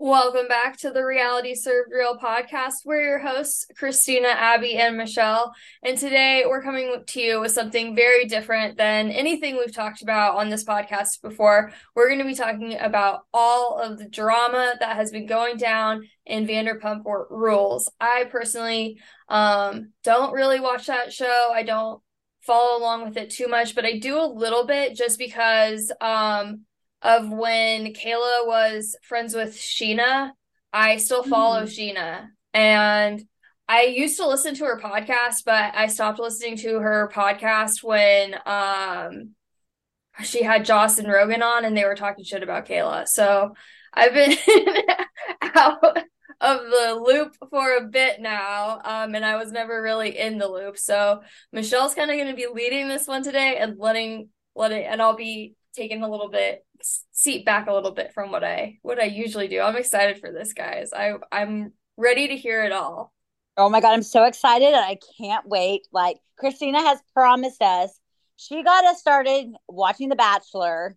Welcome back to the Reality Served Real podcast. We're your hosts, Christina, Abby, and Michelle. And today we're coming to you with something very different than anything we've talked about on this podcast before. We're going to be talking about all of the drama that has been going down in Vanderpump Rules. I personally um, don't really watch that show. I don't follow along with it too much, but I do a little bit just because um, of when Kayla was friends with Scheana. I still follow mm. Scheana and I used to listen to her podcast, but I stopped listening to her podcast when um she had Joss and Rogan on and they were talking shit about Kayla. So I've been out of the loop for a bit now. Um, and I was never really in the loop. So Michelle's kind of going to be leading this one today and letting, letting, and I'll be taking a little bit seat back a little bit from what I what I usually do. I'm excited for this, guys. I I'm ready to hear it all. Oh my god, I'm so excited and I can't wait. Like Christina has promised us. She got us started watching The Bachelor.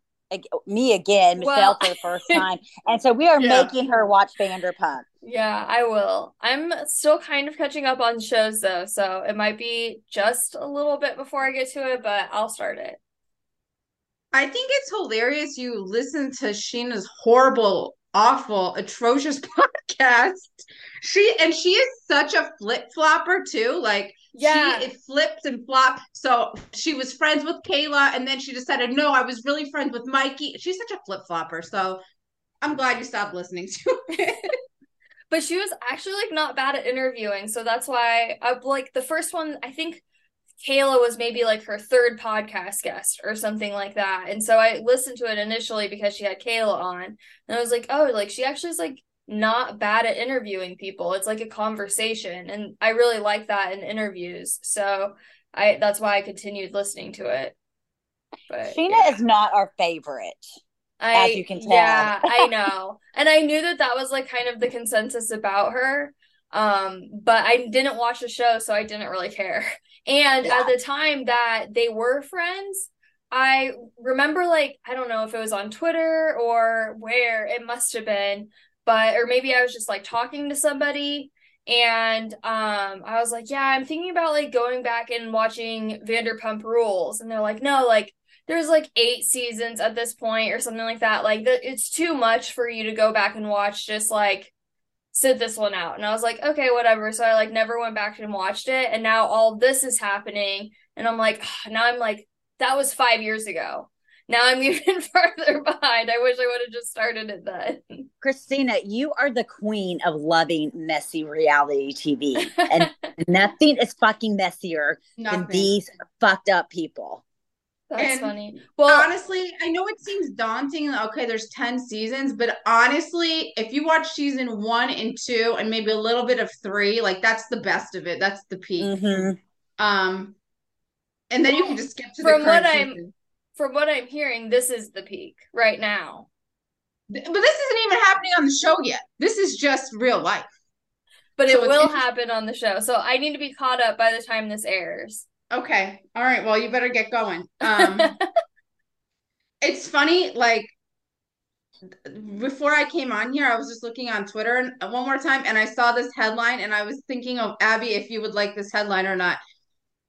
Me again, Michelle well, for the first time. and so we are yeah. making her watch Vanderpump. Yeah, I will. I'm still kind of catching up on shows though, so it might be just a little bit before I get to it, but I'll start it. I think it's hilarious you listen to Scheana's horrible, awful, atrocious podcast. She and she is such a flip flopper too. Like yeah, she, it flips and flops. So she was friends with Kayla, and then she decided, no, I was really friends with Mikey. She's such a flip flopper. So I'm glad you stopped listening to it. but she was actually like not bad at interviewing, so that's why I like the first one. I think Kayla was maybe like her third podcast guest or something like that. And so I listened to it initially because she had Kayla on. And I was like, oh, like she actually is like not bad at interviewing people. It's like a conversation. And I really like that in interviews. So I that's why I continued listening to it. But Scheana yeah. is not our favorite. I, as you can tell. Yeah, I know. And I knew that that was like kind of the consensus about her. Um, but I didn't watch the show, so I didn't really care. And yeah. at the time that they were friends, I remember like I don't know if it was on Twitter or where it must have been, but or maybe I was just like talking to somebody and um I was like, "Yeah, I'm thinking about like going back and watching Vanderpump Rules." And they're like, "No, like there's like 8 seasons at this point or something like that. Like that it's too much for you to go back and watch just like sit this one out. And I was like, okay, whatever. So I like never went back and watched it. And now all this is happening. And I'm like, now I'm like, that was five years ago. Now I'm even farther behind. I wish I would have just started it then. Christina, you are the queen of loving messy reality TV. And nothing is fucking messier nothing. than these fucked up people. That's and funny. Well, honestly, I know it seems daunting. Okay, there's 10 seasons, but honestly, if you watch season one and two and maybe a little bit of three, like that's the best of it. That's the peak. Mm-hmm. Um, and then you can just skip to from what I'm season. from what I'm hearing, this is the peak right now. But this isn't even happening on the show yet. This is just real life. But so it will happen on the show. So I need to be caught up by the time this airs. Okay. All right. Well, you better get going. Um, it's funny, like before I came on here, I was just looking on Twitter one more time and I saw this headline and I was thinking of Abby if you would like this headline or not.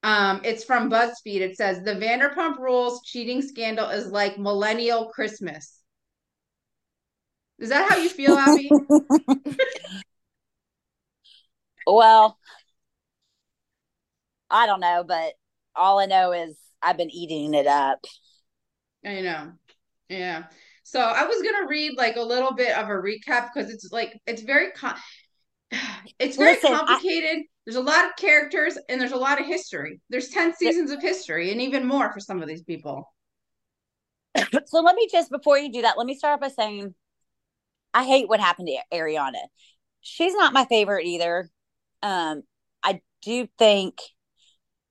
Um, it's from BuzzFeed. It says the Vanderpump Rules cheating scandal is like millennial Christmas. Is that how you feel, Abby? well, I don't know, but all I know is I've been eating it up. I know. Yeah. So I was gonna read like a little bit of a recap because it's like it's very com- it's very Listen, complicated. I- there's a lot of characters and there's a lot of history. There's 10 seasons of history and even more for some of these people. so let me just before you do that, let me start by saying I hate what happened to Ariana. She's not my favorite either. Um, I do think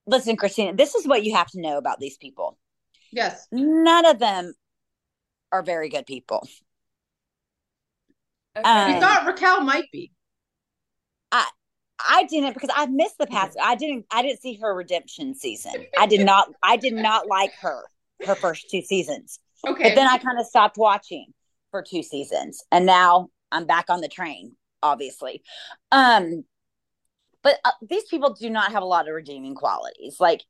listen, Christina, this is what you have to know about these people. Yes. None of them are very good people. Okay. Um, thought Raquel might be. I I didn't because I missed the past. I didn't I didn't see her redemption season. I did not I did not like her her first two seasons. Okay. But then I kind of stopped watching for two seasons. And now I'm back on the train, obviously. Um, but uh, these people do not have a lot of redeeming qualities. Like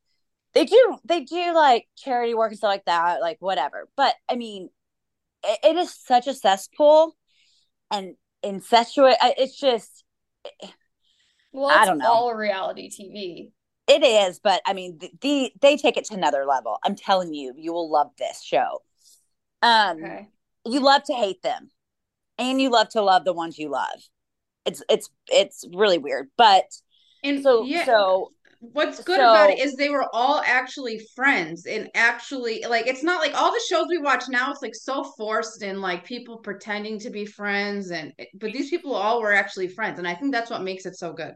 they do, they do like charity work and stuff like that, like whatever. But I mean, it, it is such a cesspool and incestuous. It's just, well, I don't know. All reality TV. It is, but I mean, the, the, they take it to another level. I'm telling you, you will love this show. Um, okay. you love to hate them, and you love to love the ones you love. It's it's it's really weird, but and so yeah. so what's good so, about it is they were all actually friends and actually like it's not like all the shows we watch now it's like so forced and like people pretending to be friends and but these people all were actually friends and i think that's what makes it so good.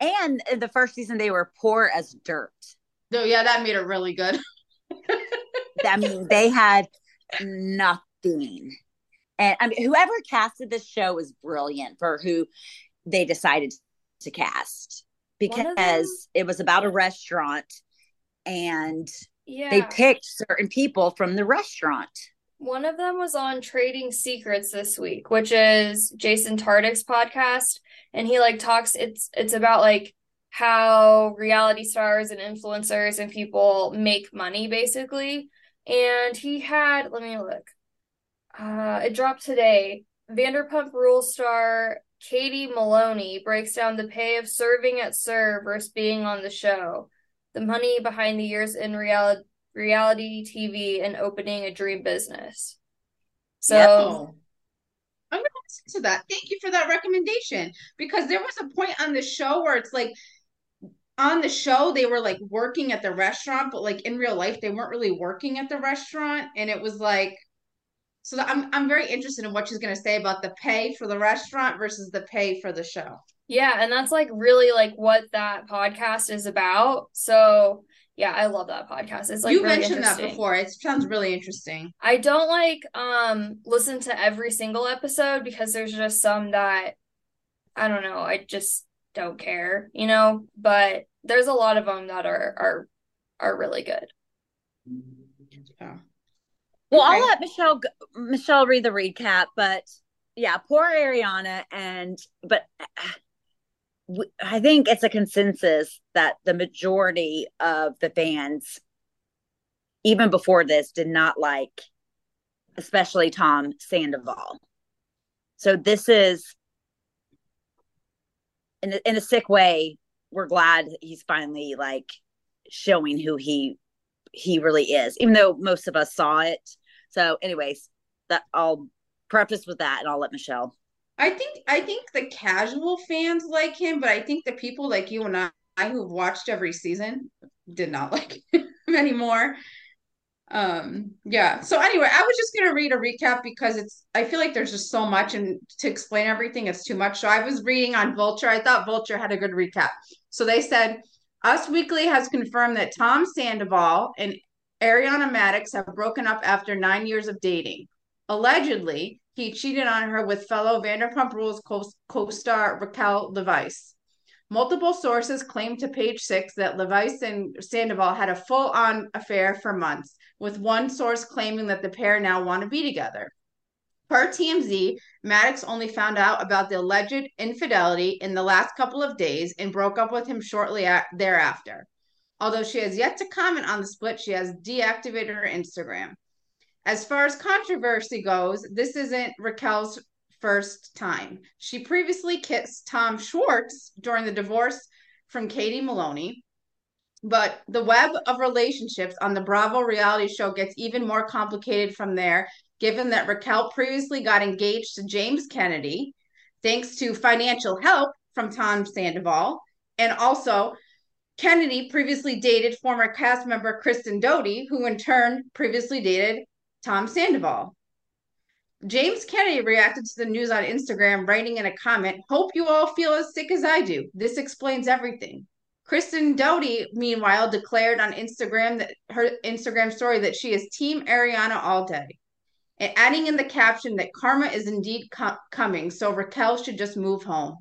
And in the first season they were poor as dirt. So yeah that made it really good. I mean they had nothing and i mean whoever casted this show was brilliant for who they decided to cast because it was about a restaurant and yeah. they picked certain people from the restaurant. One of them was on Trading Secrets this week, which is Jason Tartick's podcast, and he like talks. It's it's about like how reality stars and influencers and people make money basically. And he had let me look. Uh, it dropped today. Vanderpump Rules star Katie Maloney breaks down the pay of serving at SUR versus being on the show, the money behind the years in reality reality TV and opening a dream business. So. I'm gonna listen to that. Thank you for that recommendation. Because there was a point on the show where it's like on the show they were like working at the restaurant, but like in real life they weren't really working at the restaurant. And it was like so I'm I'm very interested in what she's going to say about the pay for the restaurant versus the pay for the show. Yeah, and that's like really like what that podcast is about. So yeah, I love that podcast. It's like you really mentioned that before. It sounds really interesting. I don't like um listen to every single episode because there's just some that I don't know. I just don't care, you know. But there's a lot of them that are are are really good. Well, okay. I'll let Michelle Michelle read the recap, but yeah, poor Ariana, and but I think it's a consensus that the majority of the fans, even before this, did not like, especially Tom Sandoval. So this is, in a, in a sick way, we're glad he's finally like showing who he he really is, even though most of us saw it so, anyways, that I'll preface with that, and I'll let Michelle. I think I think the casual fans like him, but I think the people like you and I, who've watched every season did not like him anymore. Um, yeah. So anyway, I was just gonna read a recap because it's I feel like there's just so much and to explain everything it's too much. So I was reading on Vulture. I thought Vulture had a good recap. So they said Us Weekly has confirmed that Tom Sandoval and Ariana Madix have broken up after nine years of dating. Allegedly, he cheated on her with fellow Vanderpump Rules co star Raquel Leviss. Multiple sources claim to page six that Leviss and Sandoval had a full on affair for months, with one source claiming that the pair now want to be together. Per TMZ, Maddox only found out about the alleged infidelity in the last couple of days and broke up with him shortly thereafter. Although she has yet to comment on the split, she has deactivated her Instagram. As far as controversy goes, this isn't Raquel's first time. She previously kissed Tom Schwartz during the divorce from Katie Maloney. But the web of relationships on the Bravo reality show gets even more complicated from there, given that Raquel previously got engaged to James Kennedy, thanks to financial help from Tom Sandoval, and also Kennedy previously dated former cast member Kristen Doute, who in turn previously dated Tom Sandoval. James Kennedy reacted to the news on Instagram, writing in a comment, Hope you all feel as sick as I do. This explains everything. Kristen Doute, meanwhile, declared on Instagram that her Instagram story that she is Team Ariana all day, and adding in the caption that karma is indeed co- coming, so Raquel should just move home.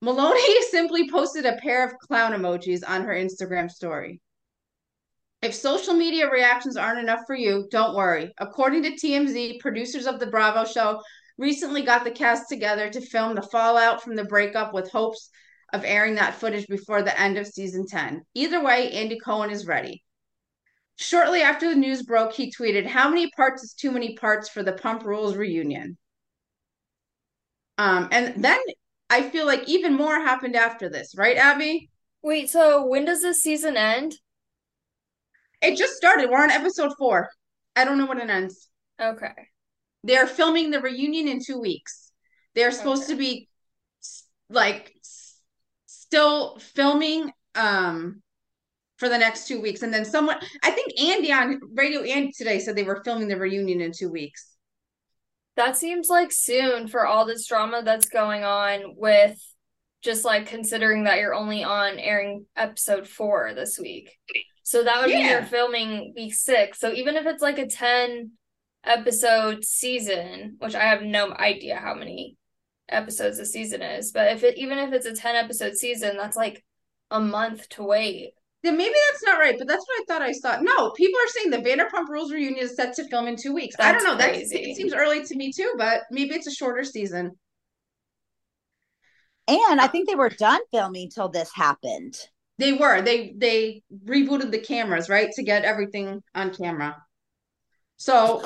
Maloney simply posted a pair of clown emojis on her Instagram story. If social media reactions aren't enough for you, don't worry. According to TMZ, producers of the Bravo show recently got the cast together to film the fallout from the breakup with hopes of airing that footage before the end of season 10. Either way, Andy Cohen is ready. Shortly after the news broke, he tweeted, How many parts is too many parts for the Pump Rules reunion? Um, and then I feel like even more happened after this, right, Abby? Wait, so when does this season end? It just started. We're on episode four. I don't know when it ends. Okay. They're filming the reunion in two weeks. They're supposed Okay. to be like s- still filming um for the next two weeks. And then someone I think Andy on Radio Andy today said they were filming the reunion in two weeks. That seems like soon for all this drama that's going on with just like considering that you're only on airing episode four this week. So that would mean Yeah. you're filming week six. So even if it's like a 10 episode season, which I have no idea how many episodes a season is, but if it even if it's a 10 episode season, that's like a month to wait. Then maybe that's not right, but that's what I thought I saw. No, people are saying the Vanderpump Rules reunion is set to film in two weeks. I don't know. That it seems early to me too, but maybe it's a shorter season. And I think they were done filming till this happened. They were. They they rebooted the cameras, right? To get everything on camera. So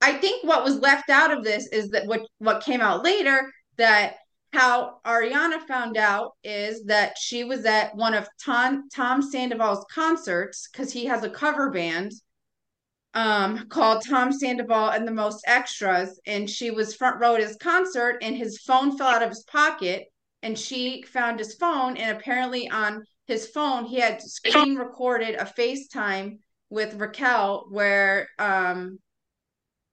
I think what was left out of this is that what what came out later that how Ariana found out is that she was at one of Tom Tom Sandoval's concerts because he has a cover band um called Tom Sandoval and the Most Extras and she was front row at his concert and his phone fell out of his pocket and she found his phone and apparently on his phone he had screen recorded a FaceTime with Raquel where um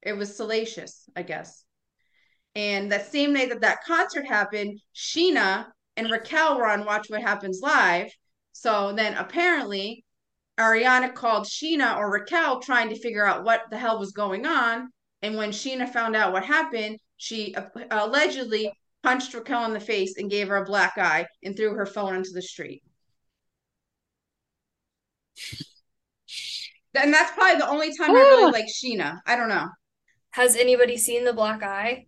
it was salacious, I guess. And that same night that that concert happened, Scheana and Raquel were on Watch What Happens Live. So then apparently Ariana called Scheana or Raquel trying to figure out what the hell was going on. And when Scheana found out what happened, she allegedly punched Raquel in the face and gave her a black eye and threw her phone into the street. And that's probably the only time I really like Scheana. I don't know. Has anybody seen the black eye?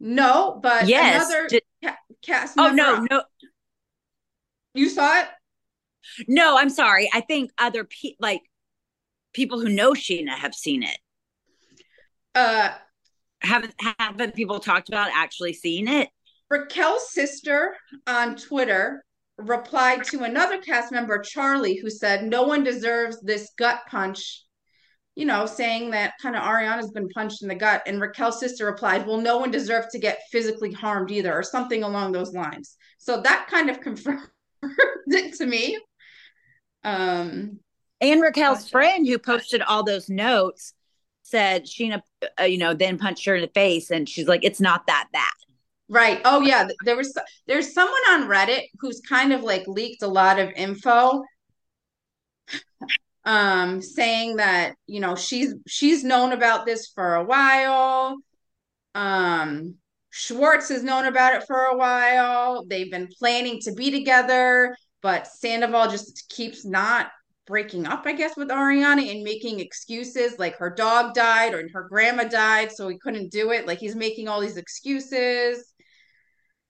No, but yes. another Did- ca- cast oh no, no, You saw it? no. I'm sorry. I think other pe- like people who know Scheana have seen it. Uh, Haven't haven't people talked about actually seeing it? Raquel's sister on Twitter replied to another cast member, Charlie, who said, No one deserves this gut punch, you know, saying that kind of Ariana's been punched in the gut. And Raquel's sister replied, Well, no one deserves to get physically harmed either, or something along those lines. So that kind of confirmed it to me. Um, And Raquel's friend who posted all those notes said Scheana, uh, you know, then punched her in the face, and she's like, "It's not that bad." Right. Oh yeah, there was there's someone on Reddit who's kind of like leaked a lot of info um saying that, you know, she's she's known about this for a while. Um Schwartz has known about it for a while. They've been planning to be together, but Sandoval just keeps not breaking up, I guess, with Ariana and making excuses like her dog died or her grandma died, so he couldn't do it. Like he's making all these excuses.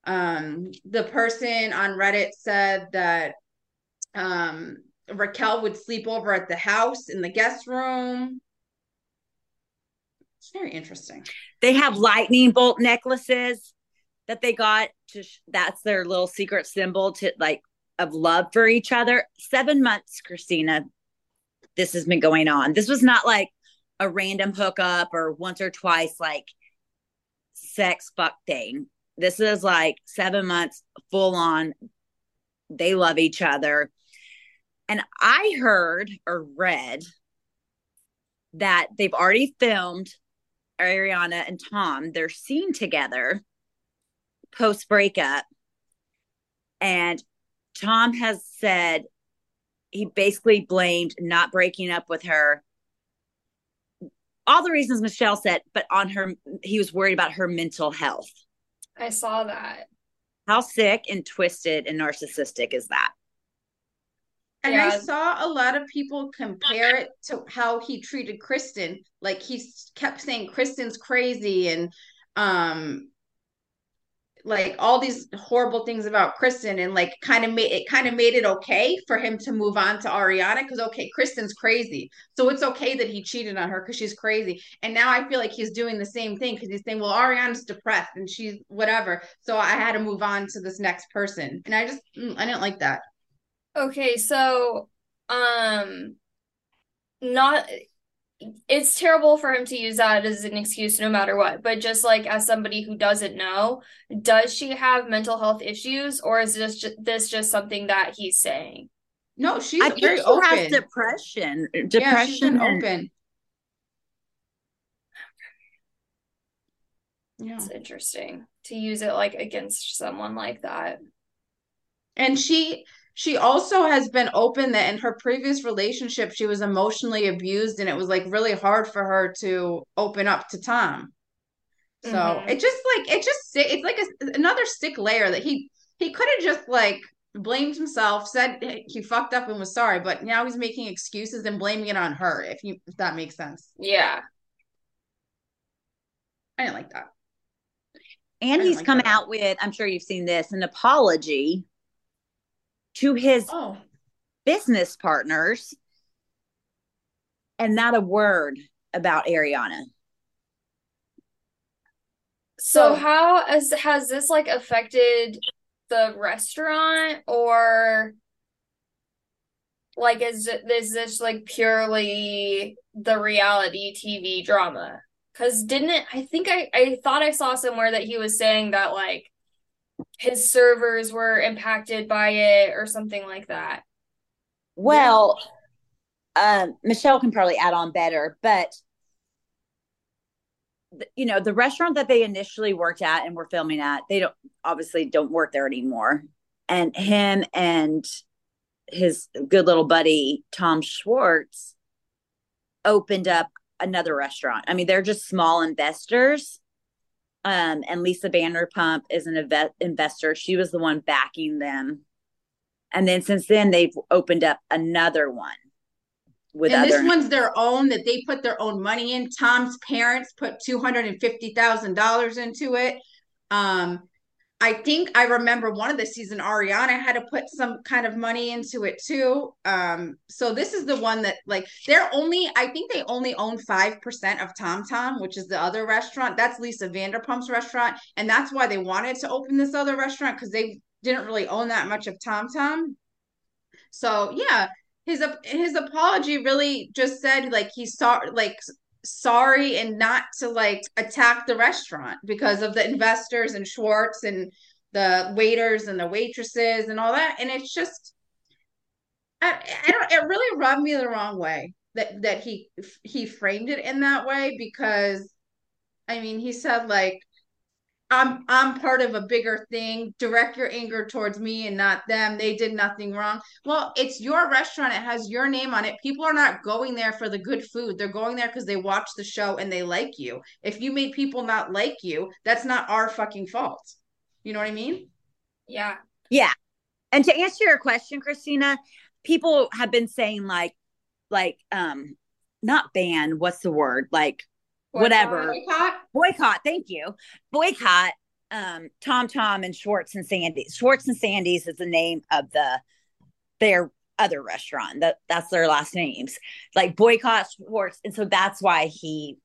Um, the person on Reddit said that um, Raquel would sleep over at the house in the guest room. It's very interesting. They have lightning bolt necklaces that they got to. sh- That's their little secret symbol to like of love for each other. Seven months, Christina. This has been going on. This was not like a random hookup or once or twice like sex fuck thing. This is like seven months full on. They love each other. And I heard or read that they've already filmed Ariana and Tom their scene together post breakup. And Tom has said he basically blamed not breaking up with her. All the reasons Michelle said, but on her, he was worried about her mental health. I saw that. How sick and twisted and narcissistic is that? And Yeah. I saw a lot of people compare it to how he treated Kristen. Like he kept saying Kristen's crazy and um like all these horrible things about Kristen and like kind of made it kind of made it okay for him to move on to Ariana because okay, Kristen's crazy. So it's okay that he cheated on her because she's crazy. And now I feel like he's doing the same thing because he's saying, Well, Ariana's depressed and she's whatever. So I had to move on to this next person. And I just mm, I didn't like that. Okay, so um not it's terrible for him to use that as an excuse no matter what, but just like as somebody who doesn't know, does she have mental health issues or is this just, this just something that he's saying? No, she's I think very she open. has depression. yeah, she's Depression been and open. Yeah. It's interesting to use it like against someone like that. And she she also has been open that in her previous relationship she was emotionally abused and it was like really hard for her to open up to Tom. So Mhm. it just like it just it's like a, another sick layer that he he could have just like blamed himself, said he fucked up and was sorry, but now he's making excuses and blaming it on her. If you if that makes sense, Yeah. I didn't like that. and didn't he's like come that. out with, I'm sure you've seen this, an apology to his Oh, business partners and not a word about Ariana. So So- how has has this like affected the restaurant or like is is this like purely the reality TV drama? Because didn't it, I think I I thought I saw somewhere that he was saying that like his servers were impacted by it or something like that. Well, um, Michelle can probably add on better, but you know, the restaurant that they initially worked at and were filming at, they don't obviously don't work there anymore. And him and his good little buddy Tom Schwartz opened up another restaurant. I mean, they're just small investors. Um, and Lisa Vanderpump is an inve- investor. She was the one backing them. And then since then, they've opened up another one with and other. this one's their own that they put their own money in. Tom's parents put two hundred and fifty thousand dollars into it. Um, I think I remember one of the season Ariana had to put some kind of money into it too. Um, so this is the one that like they're only I think they only own five percent of Tom Tom, which is the other restaurant. That's Lisa Vanderpump's restaurant, and that's why they wanted to open this other restaurant because they didn't really own that much of Tom Tom. So yeah, his his apology really just said like he saw like sorry and not to like attack the restaurant because of the investors and Schwartz and the waiters and the waitresses and all that. And it's just I, I don't it really rubbed me the wrong way that that he he framed it in that way because I mean he said like I'm I'm part of a bigger thing. Direct your anger towards me and not them. They did nothing wrong. Well, it's your restaurant. It has your name on it. People are not going there for the good food. They're going there because they watch the show and they like you. If you made people not like you, that's not our fucking fault. You know what I mean? Yeah. Yeah. And to answer your question, Christina, people have been saying like, like, um, not ban, what's the word? Like whatever. Boycott? Boycott, thank you. Boycott um Tom Tom and Schwartz and Sandy's. Schwartz and Sandy's is the name of the their other restaurant. That that's their last names. Like boycott Schwartz. And so that's why he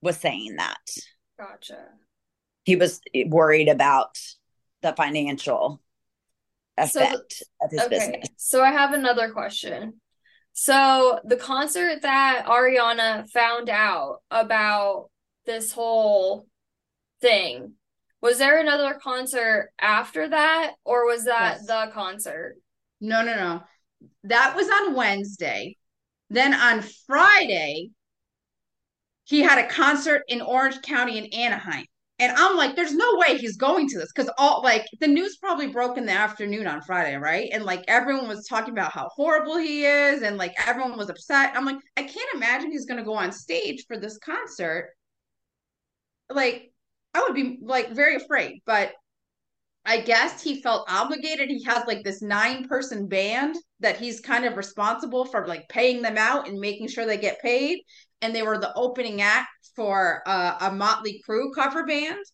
was saying that. Gotcha. He was worried about the financial So effect of his Okay, business. so I have another question. So the concert that Ariana found out about this whole thing, was there another concert after that, or was that Yes. the concert? No, no, no. That was on Wednesday. Then on Friday, he had a concert in Orange County in Anaheim. And I'm like, there's no way he's going to this because all like the news probably broke in the afternoon on Friday, right? And like everyone was talking about how horrible he is, and like everyone was upset. I'm like, I can't imagine he's gonna go on stage for this concert. Like, I would be like very afraid, but I guess he felt obligated. He has like this nine person band that he's kind of responsible for like paying them out and making sure they get paid. And they were the opening act for uh, a Motley Crue cover band.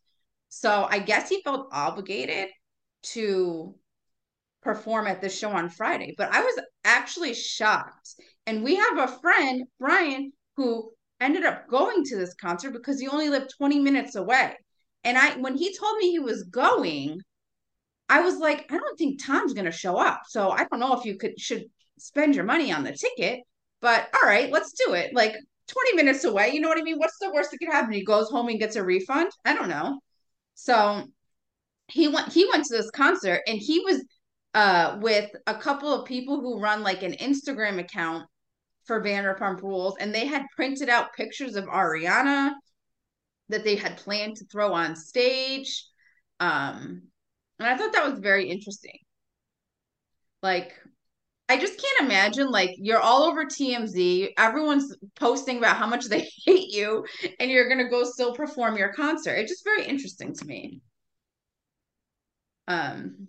So I guess he felt obligated to perform at the show on Friday. But I was actually shocked. And we have a friend, Brian, who ended up going to this concert because he only lived 20 minutes away. And I when he told me he was going, I was like, I don't think Tom's going to show up. So I don't know if you could should spend your money on the ticket, but all right, let's do it. Like 20 minutes away, you know what I mean? What's the worst that could happen? He goes home and gets a refund? I don't know. So he went he went to this concert and he was uh with a couple of people who run like an Instagram account for Vanderpump Rules and they had printed out pictures of Ariana that they had planned to throw on stage. Um and I thought that was very interesting. Like I just can't imagine like you're all over TMZ, everyone's posting about how much they hate you and you're going to go still perform your concert. It's just very interesting to me. Um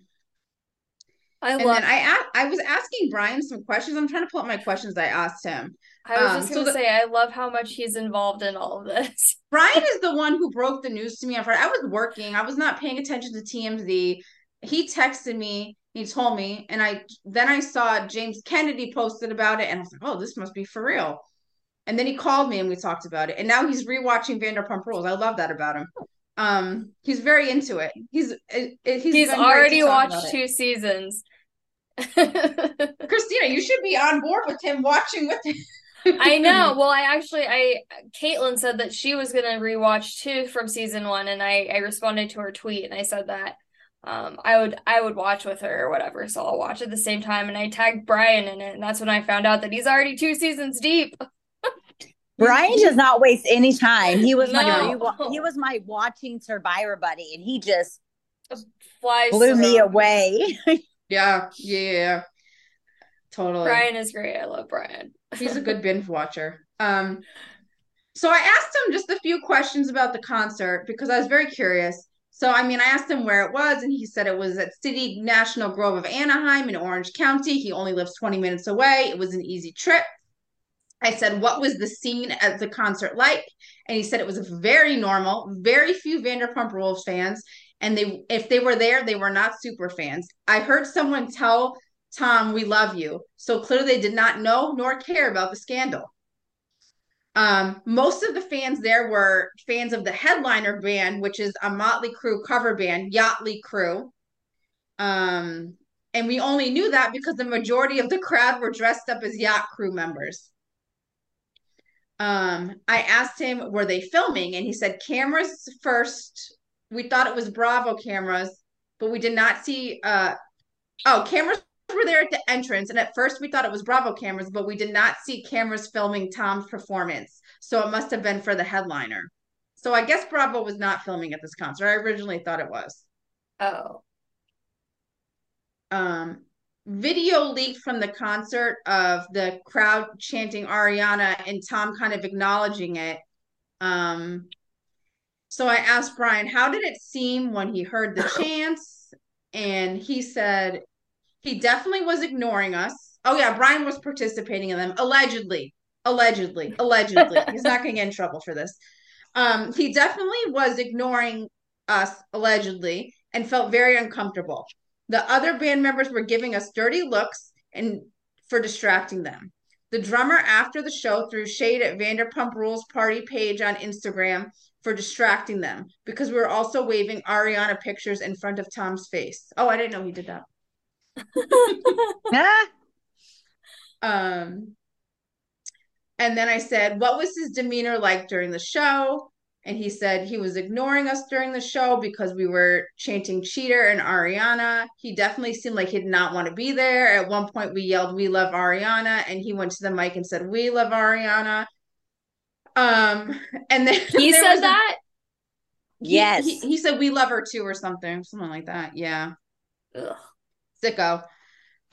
I love then I asked, I was asking Brian some questions. I'm trying to pull up my questions I asked him. I was um, just gonna so the, say I love how much he's involved in all of this. Brian is the one who broke the news to me on Friday. I was working, I was not paying attention to TMZ. He texted me, he told me, and I then I saw James Kennedy posted about it, and I was like, oh, this must be for real. And then he called me and we talked about it. And now he's rewatching Vanderpump Rules. I love that about him um he's very into it he's he's, he's already watched two seasons christina you should be on board with him watching with him I know. Well, I actually, I Caitlin said that she was gonna rewatch two from season one, and I I responded to her tweet and I said that um I would I would watch with her or whatever, so I'll watch at the same time. And I tagged Brian in it, and that's when I found out that he's already two seasons deep. Brian does not waste any time. He was no. my he was my watching Survivor buddy, and he just flies blew me away. yeah, yeah, totally. Brian is great. I love Brian. He's a good binge watcher. Um, so I asked him just a few questions about the concert because I was very curious. So I mean, I asked him where it was, and he said it was at City National Grove of Anaheim in Orange County. He only lives 20 minutes away. It was an easy trip. I said, What was the scene at the concert like? And he said it was very normal, very few Vanderpump Rules fans. And they, if they were there, they were not super fans. I heard someone tell Tom, we love you. So clearly they did not know nor care about the scandal. Um, most of the fans there were fans of the headliner band, which is a Motley Crue cover band, Yachtly Crew. Um, and we only knew that because the majority of the crowd were dressed up as yacht crew members um, I asked him, were they filming? And he said, cameras first. We thought it was Bravo cameras, but we did not see. Uh, oh, cameras were there at the entrance. And at first we thought it was Bravo cameras, but we did not see cameras filming Tom's performance. So it must have been for the headliner. So I guess Bravo was not filming at this concert. I originally thought it was. Oh. Um, video leaked from the concert of the crowd chanting Ariana and Tom kind of acknowledging it. Um, so I asked Brian, how did it seem when he heard the chants? And he said he definitely was ignoring us. Oh, yeah, Brian was participating in them, allegedly. Allegedly, allegedly. He's not going to get in trouble for this. Um, he definitely was ignoring us, allegedly, and felt very uncomfortable. The other band members were giving us dirty looks and for distracting them. The drummer after the show threw shade at Vanderpump Rules party page on Instagram for distracting them because we were also waving Ariana pictures in front of Tom's face. Oh, I didn't know he did that. um and then I said, "What was his demeanor like during the show?" and he said he was ignoring us during the show because we were chanting cheater and ariana. He definitely seemed like he did not want to be there. At one point we yelled we love ariana and he went to the mic and said we love ariana. Um and then he said that a, yes he, he, he, said we love her too or something something like that. Yeah. Ugh. Sicko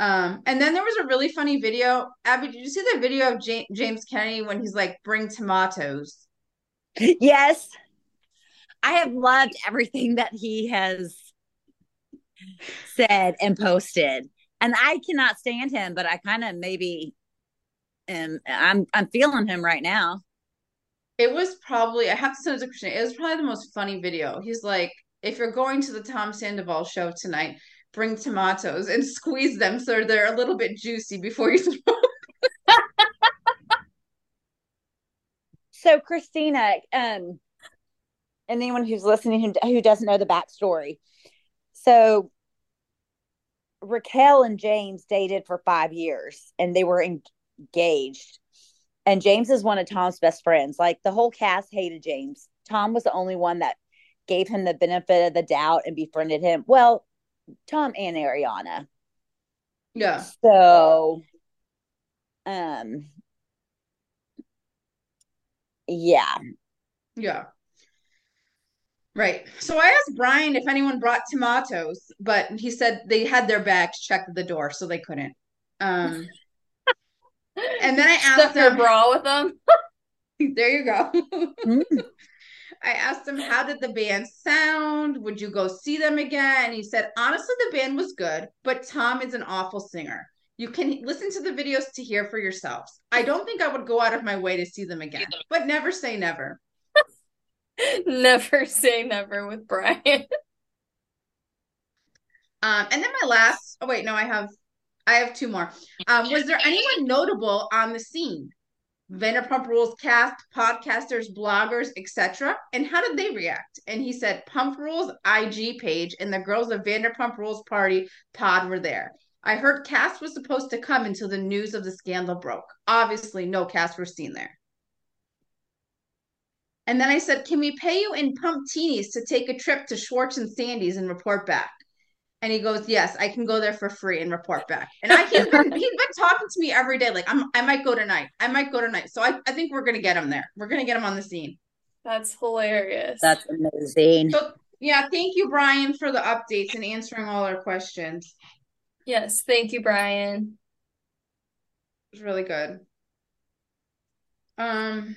um, and then there was a really funny video. Abby, did you see the video of James Kennedy when he's like, bring tomatoes? yes. I have loved everything that he has said and posted. And I cannot stand him, but I kind of maybe am I'm I'm feeling him right now. It was probably I have to send it to Christian. It was probably the most funny video. He's like, if you're going to the Tom Sandoval show tonight, bring tomatoes and squeeze them so they're a little bit juicy before you so Christina, um, and anyone who's listening who, who doesn't know the backstory, so Raquel and James dated for five years and they were engaged. And James is one of Tom's best friends. Like the whole cast hated James. Tom was the only one that gave him the benefit of the doubt and befriended him. Well, Tom and Ariana. Yeah. So um yeah. Yeah. Right. So I asked Brian if anyone brought tomatoes, but he said they had their bags checked at the door, so they couldn't. Um and then I asked Stuck their bra with them. there you go. I asked him, How did the band sound? Would you go see them again? And he said, Honestly, the band was good, but Tom is an awful singer. You can listen to the videos to hear for yourselves. I don't think I would go out of my way to see them again, but never say never. never say never with Brian. um, and then my last, oh, wait, no, I have. I have two more. Um, was there anyone notable on the scene? Vanderpump Rules cast, podcasters, bloggers, etc. And how did they react? And he said Pump Rules IG page and the girls of Vanderpump Rules party pod were there. I heard cast was supposed to come until the news of the scandal broke. Obviously, no cast were seen there. And then I said, Can we pay you in Pumptinis to take a trip to Schwartz and Sandy's and report back? And he goes, Yes, I can go there for free and report back. And I he's been he's been talking to me every day. Like, I'm I might go tonight. I might go tonight. So I, I think we're gonna get him there. We're gonna get him on the scene. That's hilarious. That's amazing. So yeah, thank you, Brian, for the updates and answering all our questions. Yes, thank you, Brian. It was really good. Um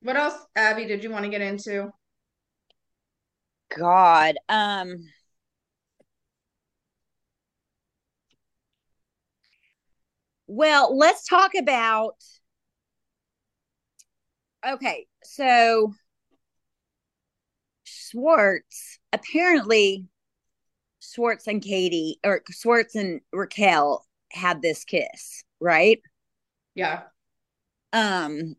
what else, Abby, did you want to get into? God. Um Well, let's talk about Okay, so Schwartz apparently Schwartz and Katie or Schwartz and Raquel had this kiss, right? Yeah. Um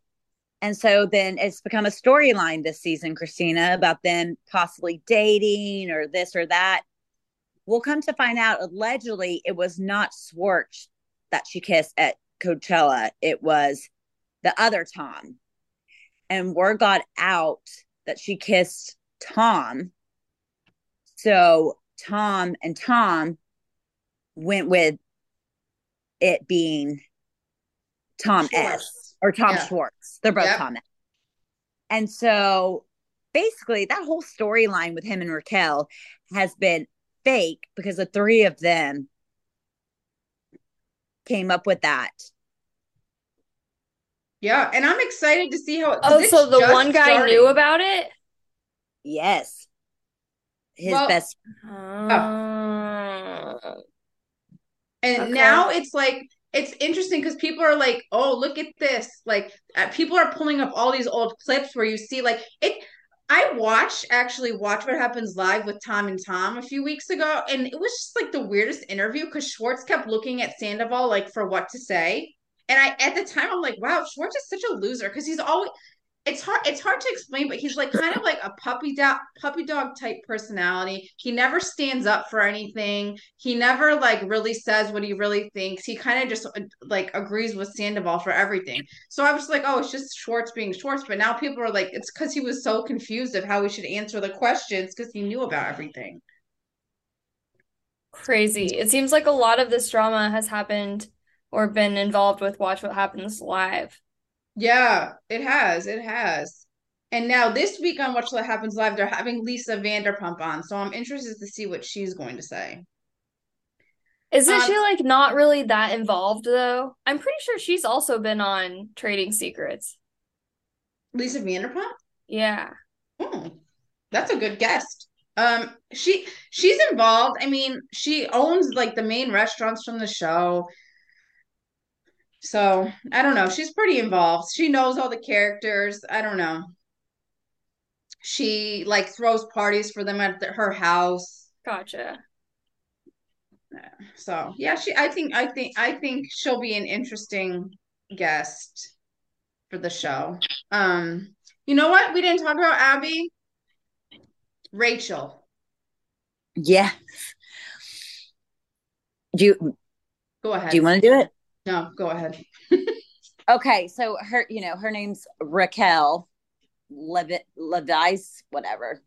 and so then it's become a storyline this season, Christina, about them possibly dating or this or that. We'll come to find out allegedly it was not Schwartz that she kissed at Coachella. It was the other Tom. And word got out that she kissed Tom. So Tom and Tom went with it being Tom Schwartz. S or Tom yeah. Schwartz. They're both yep. Tom S. And so basically that whole storyline with him and Raquel has been fake because the three of them came up with that. Yeah, and I'm excited to see how. Oh, so the one guy starting. knew about it. Yes, his well, best. Uh, and okay. now it's like it's interesting because people are like, "Oh, look at this!" Like uh, people are pulling up all these old clips where you see like it. I watched actually watch what happens live with Tom and Tom a few weeks ago, and it was just like the weirdest interview because Schwartz kept looking at Sandoval like for what to say, and I at the time I'm like, wow, Schwartz is such a loser because he's always it's hard it's hard to explain but he's like kind of like a puppy dog puppy dog type personality. He never stands up for anything. He never like really says what he really thinks. He kind of just uh, like agrees with sandoval for everything. So i was like oh it's just schwartz being schwartz. But now people are like it's because he was so confused of how he should answer the questions because he knew about everything. Crazy. It seems like a lot of this drama has happened or been involved with watch what happens live yeah, it has. It has. And now this week on Watch What Happens Live, they're having Lisa Vanderpump on. So I'm interested to see what she's going to say. Isn't um, she like not really that involved though? I'm pretty sure she's also been on Trading Secrets. Lisa Vanderpump? Yeah. Hmm. That's a good guest. Um, she she's involved. I mean, she owns like the main restaurants from the show. So I don't know. She's pretty involved. She knows all the characters. I don't know. She like throws parties for them at the, her house. Gotcha. So yeah, she. I think. I think. I think she'll be an interesting guest for the show. Um, you know what? We didn't talk about Abby. Rachel. Yes. Do you Go ahead. do you want to do it? No, go ahead. Okay, so her, you know, her name's Raquel Levi- Leviss, whatever.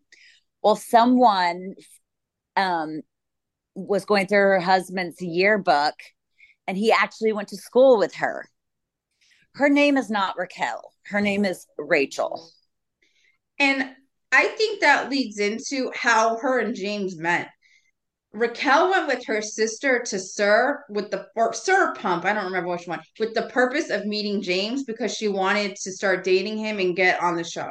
Well, someone um was going through her husband's yearbook and he actually went to school with her. Her name is not Raquel. Her name is Rachel. And I think that leads into how her and James met. Raquel went with her sister to SUR with the or SUR Pump, I don't remember which one, with the purpose of meeting James because she wanted to start dating him and get on the show.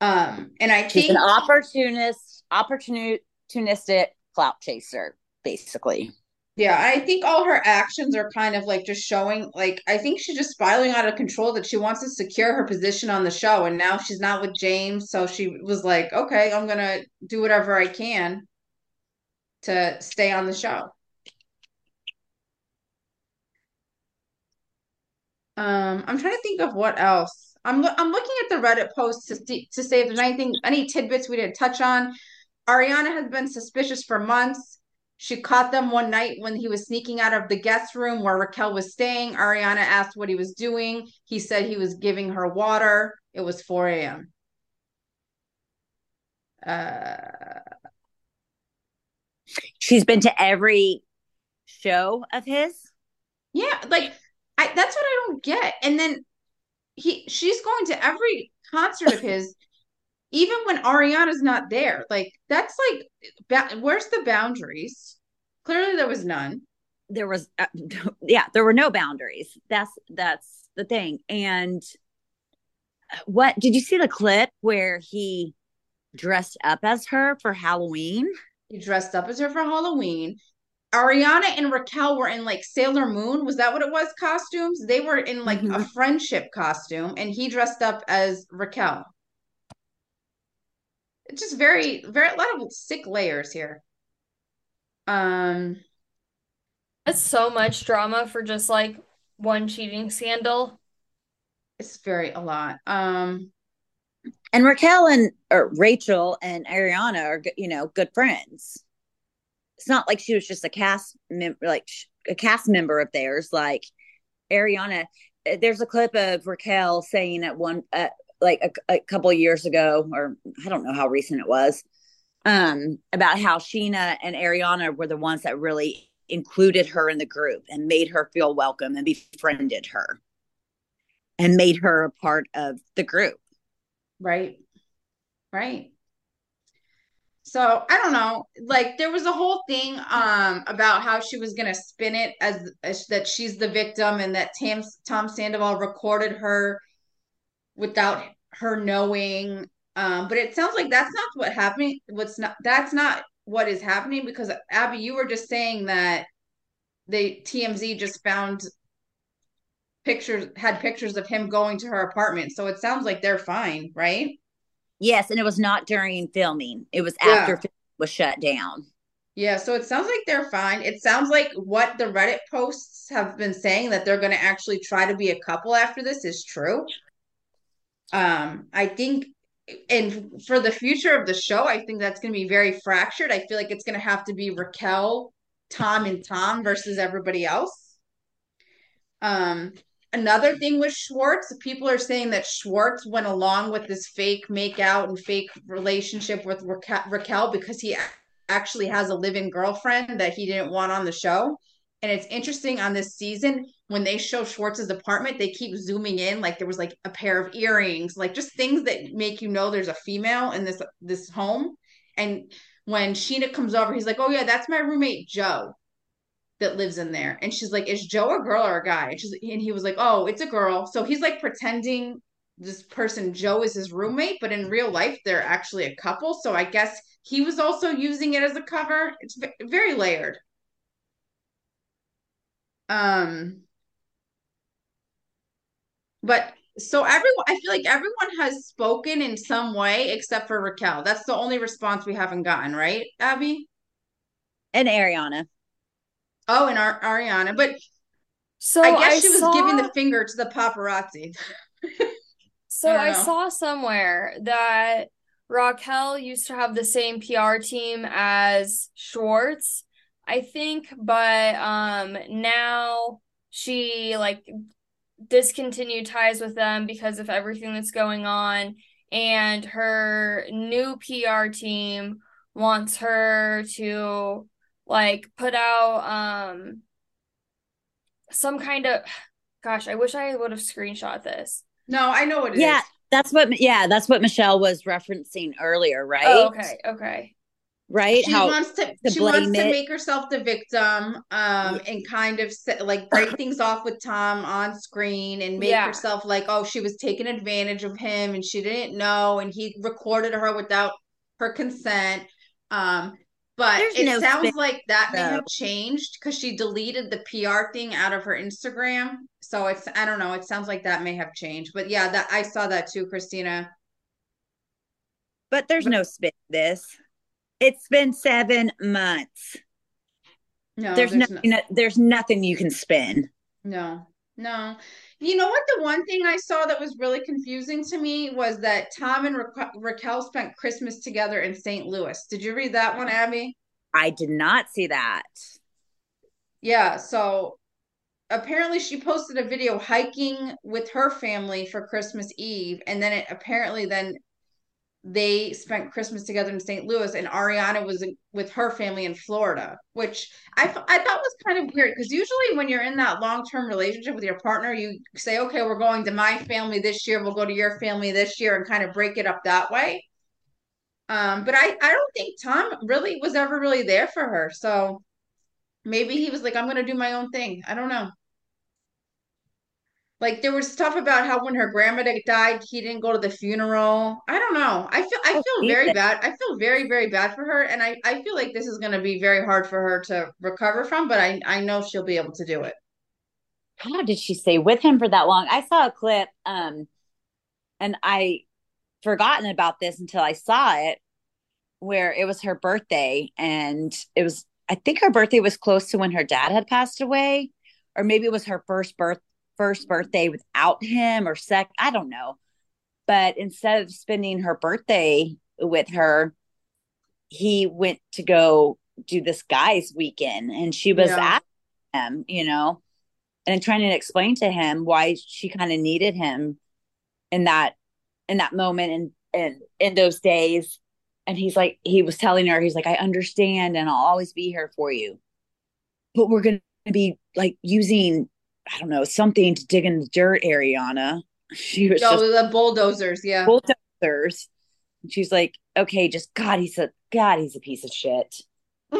Um, and I She's think an opportunist, opportunistic clout chaser, basically. Yeah, I think all her actions are kind of like just showing like I think she's just spiraling out of control that she wants to secure her position on the show and now she's not with James, so she was like, "Okay, I'm going to do whatever I can to stay on the show." Um, I'm trying to think of what else. I'm lo- I'm looking at the Reddit post to see to say if there's anything any tidbits we didn't touch on. Ariana has been suspicious for months. She caught them one night when he was sneaking out of the guest room where Raquel was staying. Ariana asked what he was doing. He said he was giving her water. It was 4 a.m. Uh, She's been to every show of his. yeah, like I that's what I don't get. And then he she's going to every concert of his, even when Ariana's not there. Like that's like ba- where's the boundaries? Clearly there was none. There was, uh, yeah, there were no boundaries. That's that's the thing. And what did you see the clip where he dressed up as her for Halloween? He dressed up as her for Halloween. Ariana and Raquel were in like Sailor Moon. Was that what it was? Costumes? They were in like a Mhm. friendship costume, and he dressed up as Raquel. It's just very, very a lot of sick layers here. Um, That's so much drama for just like one cheating scandal. it's very a lot. Um, And Raquel and or Rachel and Ariana are, you know, good friends. It's not like she was just a cast member, like sh- a cast member of theirs. Like Ariana, uh, there's a clip of Raquel saying at one, uh, like a, a couple years ago, or I don't know how recent it was, um, about how Scheana and Ariana were the ones that really included her in the group and made her feel welcome and befriended her and made her a part of the group. right, right. So I don't know. Like there was a whole thing um about how she was gonna spin it as, as that she's the victim and that Tam Tom Sandoval recorded her without her knowing. Um, but it sounds like that's not what happening. What's not that's not what is happening because Abby, you were just saying that they TMZ just found pictures had pictures of him going to her apartment. So it sounds like they're fine, right? Yes, and it was not during filming. It was Yeah. after filming was shut down. Yeah, so it sounds like they're fine. It sounds like what the Reddit posts have been saying that they're going to actually try to be a couple after this is true. Um, I think, and for the future of the show, I think that's going to be very fractured. I feel like it's going to have to be Raquel, Tom, and Tom versus everybody else. Um, another thing with Schwartz, people are saying that Schwartz went along with this fake make out and fake relationship with Raquel, Raquel because he actually has a live-in girlfriend that he didn't want on the show. And it's interesting on this season when they show Schwartz's apartment, they keep zooming in like there was like a pair of earrings, like just things that make you know there's a female in this this home. And when Scheana comes over, he's like, "Oh yeah, that's my roommate Joe." that lives in there. And she's like, Is Joe a girl or a guy? And she's and he was like, Oh, it's a girl. So he's like pretending this person Joe is his roommate, but in real life they're actually a couple. So I guess he was also using it as a cover. It's very layered. Um, but so everyone, I feel like everyone has spoken in some way except for Raquel. That's the only response we haven't gotten, right, Abby? And Ariana. Oh, and Ar- Ariana, but so I guess I she was saw, giving the finger to the paparazzi. So I I, saw somewhere that Raquel used to have the same PR team as Schwartz, I think, but um now she like discontinued ties with them because of everything that's going on and her new PR team wants her to like put out um some kind of gosh, I wish I would have screenshot this. No, I know what it is. Yeah, that's what. Yeah, that's what Michelle was referencing earlier, right? Oh, okay, okay. Right? She How wants to, to she wants blame to make herself the victim um and kind of set, like break things off with Tom on screen and make Yeah. herself like oh she was taking advantage of him and she didn't know and he recorded her without her consent. Um but There's it no sounds spin, like that may have changed because she deleted the PR thing out of her Instagram. So it's I don't know it sounds like that may have changed. But yeah that I saw that too Christina. But there's But- no spin this. It's been seven months. no there's, there's nothing. There's nothing you can spin. No, no. You know what? The one thing I saw that was really confusing to me was that Tom and Ra- Raquel spent Christmas together in St. Louis. Did you read that one, Abby? I did not see that. Yeah. So apparently she posted a video hiking with her family for Christmas Eve, and then it apparently then they spent Christmas together in St. Louis, and Ariana was in- with her family in Florida, which I, I thought was kind of weird because usually when you're in that long term relationship with your partner, you say, okay, we're going to my family this year, we'll go to your family this year, and kind of break it up that way. Um, but I, I don't think Tom really was ever really there for her. So maybe he was like, I'm going to do my own thing. I don't know. Like there was stuff about how when her grandmother died, he didn't go to the funeral. I don't know. I feel I Oh, feel very bad. I feel very very bad for her, and I I feel like this is going to be very hard for her to recover from. But I I know she'll be able to do it. How did she stay with him for that long? I saw a clip, um, and I forgotten about this until I saw it, where it was her birthday, and it was I think her birthday was close to when her dad had passed away, or maybe it was her first birth first birthday without him or sec. I don't know, but instead of spending her birthday with her, he went to go do this guy's weekend, and she was Yeah. at him, you know, and trying to explain to him why she kind of needed him in that in that moment and and in those days. And he's like, he was telling her, he's like, I understand, and I'll always be here for you. But we're gonna be like using, I don't know, something to dig in the dirt, Ariana. She was Oh, just the bulldozers, yeah. bulldozers. And she's like, okay, just God, he's a God, he's a piece of shit.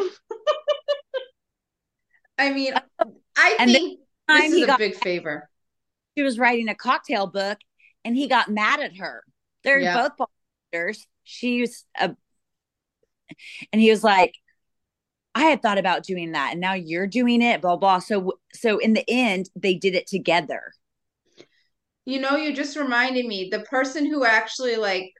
I mean, I And think this is a got- big favor. She was writing a cocktail book, and he got mad at her. They're Yeah. both bulldozers. She's a, and he was like, I had thought about doing that, and now you're doing it, blah blah. So, so in the end, they did it together. You know, you just reminded me. The person who actually like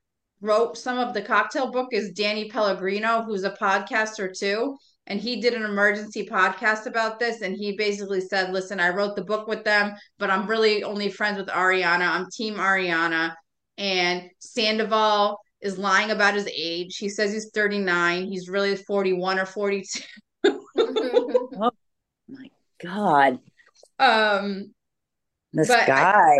wrote some of the cocktail book is Danny Pellegrino, who's a podcaster too. And he did an emergency podcast about this. And he basically said, Listen, I wrote the book with them, but I'm really only friends with Ariana. I'm team Ariana. And Sandoval is lying about his age. He says he's 39. He's really 41 or 42. oh My God, Um, this But I- guy.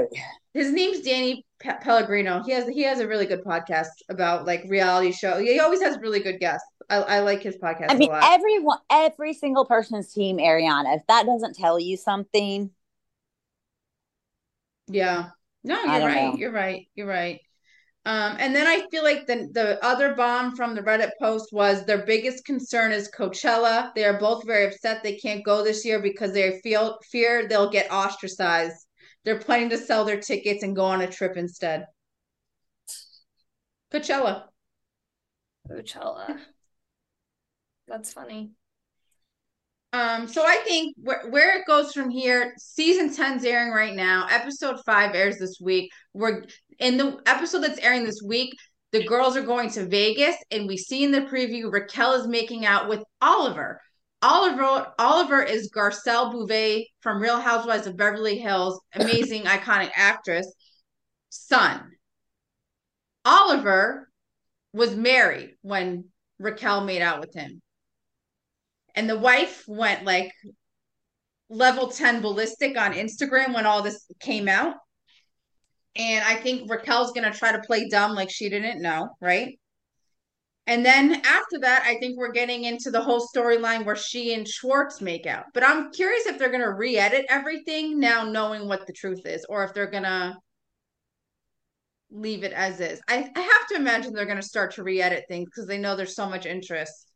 his name's Danny Pe- Pellegrino. He has he has a really good podcast about like reality show. He always has really good guests. I, I like his podcast I mean, a lot. everyone, every single person's team, Ariana. If that doesn't tell you something, yeah. No, you're right. know. You're right. You're right. Um, and then I feel like the the other bomb from the Reddit post was their biggest concern is Coachella. They are both very upset they can't go this year because they feel fear they'll get ostracized. they're planning to sell their tickets and go on a trip instead. Coachella. Coachella. That's funny. Um, so I think where, where it goes from here, season 10's airing right now. Episode five airs this week. We're in the episode that's airing this week. The girls are going to Vegas, and we see in the preview Raquel is making out with Oliver. Oliver Oliver is Garcelle Beauvais from Real Housewives of Beverly Hills, amazing iconic actress. Son. Oliver was married when Raquel made out with him. And the wife went like level 10 ballistic on Instagram when all this came out. And I think Raquel's going to try to play dumb like she didn't know, right? And then after that, I think we're getting into the whole storyline where she and Schwartz make out. But I'm curious if they're going to re edit everything now, knowing what the truth is, or if they're going to leave it as is. I, I have to imagine they're going to start to re edit things because they know there's so much interest.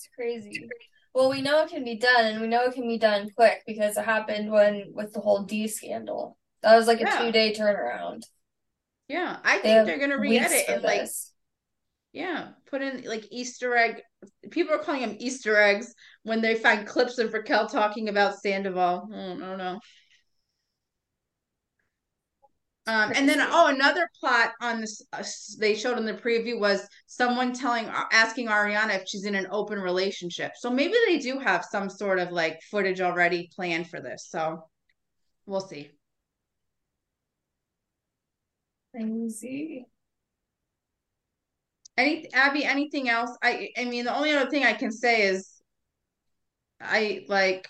That's crazy. Well, we know it can be done, and we know it can be done quick because it happened when with the whole D scandal. That was like a Yeah. two day turnaround. Yeah, I They think they're to re-edit and like this. Yeah, put in like Easter egg. People are calling them Easter eggs when they find clips of Raquel talking about Sandoval. Oh, I don't know. Um, and then oh, another plot on this uh, they showed in the preview was someone telling uh, asking Ariana if she's in an open relationship. So maybe they do have some sort of like footage already planned for this. So we'll see. Crazy. Any Abby, anything else? I I mean, the only other thing I can say is I like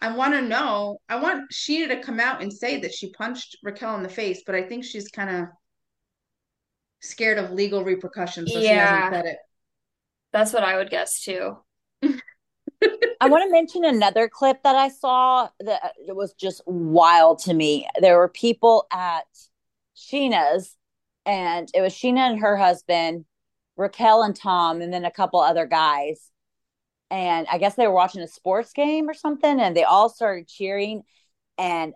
I want to know. I want Scheana to come out and say that she punched Raquel in the face, but I think she's kind of scared of legal repercussions, so she Yeah. hasn't it. That's what I would guess too. I want to mention another clip that I saw that uh, it was just wild to me. There were people at Scheana's, and it was Scheana and her husband, Raquel and Tom, and then a couple other guys. And I guess they were watching a sports game or something, and they all started cheering. And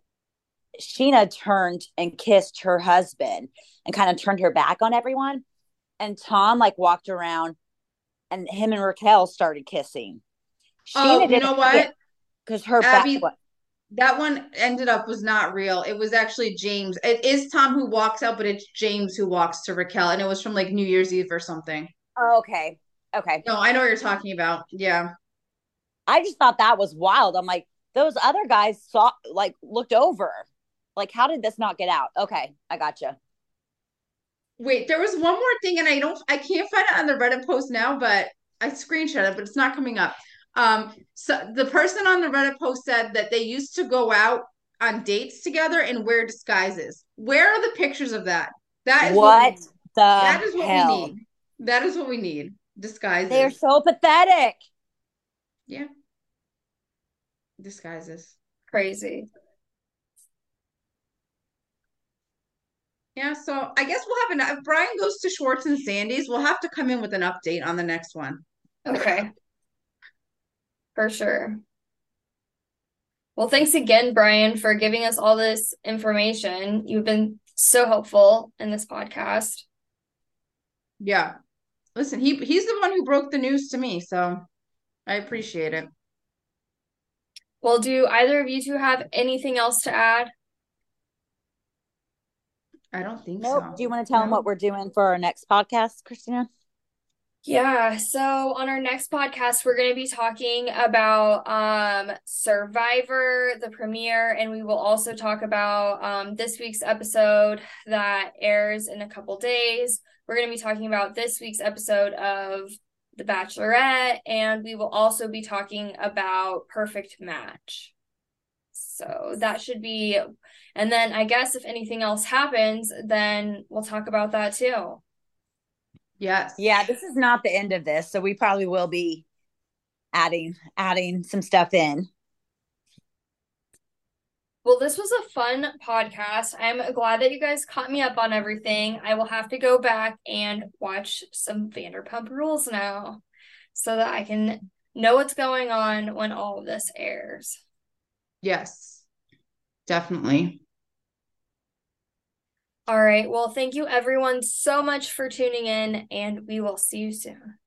Scheana turned and kissed her husband and kind of turned her back on everyone. And Tom like walked around, and him and Raquel started kissing. Oh, you know what? Because her Abby- back. That one ended up was not real. It was actually James. It is Tom who walks out, but it's James who walks to Raquel, and it was from like New Year's Eve or something. Oh, okay. Okay. No, I know what you're talking about. Yeah. I just thought that was wild. I'm like, those other guys saw, like, looked over. Like, how did this not get out? Okay. I gotcha. Wait, there was one more thing, and I don't, I can't find it on the Reddit post now, but I screenshot it, but it's not coming up. Um, so the person on the Reddit post said that they used to go out on dates together and wear disguises. Where are the pictures of that? That is What we, the that is what hell? we need. That is what we need. Disguises. They are so pathetic. yeah. Disguises. Crazy. Yeah, so I guess we'll have an if Brian goes to Schwartz and Sandy's, we'll have to come in with an update on the next one. Okay. For sure. Well, thanks again, Brian, for giving us all this information. You've been so helpful in this podcast. Yeah. Listen, he he's the one who broke the news to me, so I appreciate it. Well, do either of you two have anything else to add? I don't think Nope. so. Do you want to tell them what we're doing for our next podcast, Christina? Yeah, so on our next podcast, we're going to be talking about um, Survivor, the premiere, and we will also talk about um, this week's episode that airs in a couple days. We're going to be talking about this week's episode of The Bachelorette, and we will also be talking about Perfect Match. So that should be, and then I guess if anything else happens, then we'll talk about that too. Yes. Yeah, this is not the end of this, so we probably will be adding adding some stuff in. Well, this was a fun podcast. I'm glad that you guys caught me up on everything. I will have to go back and watch some Vanderpump Rules now so that I can know what's going on when all of this airs. Yes, definitely. All right. Well, thank you everyone so much for tuning in, and we will see you soon.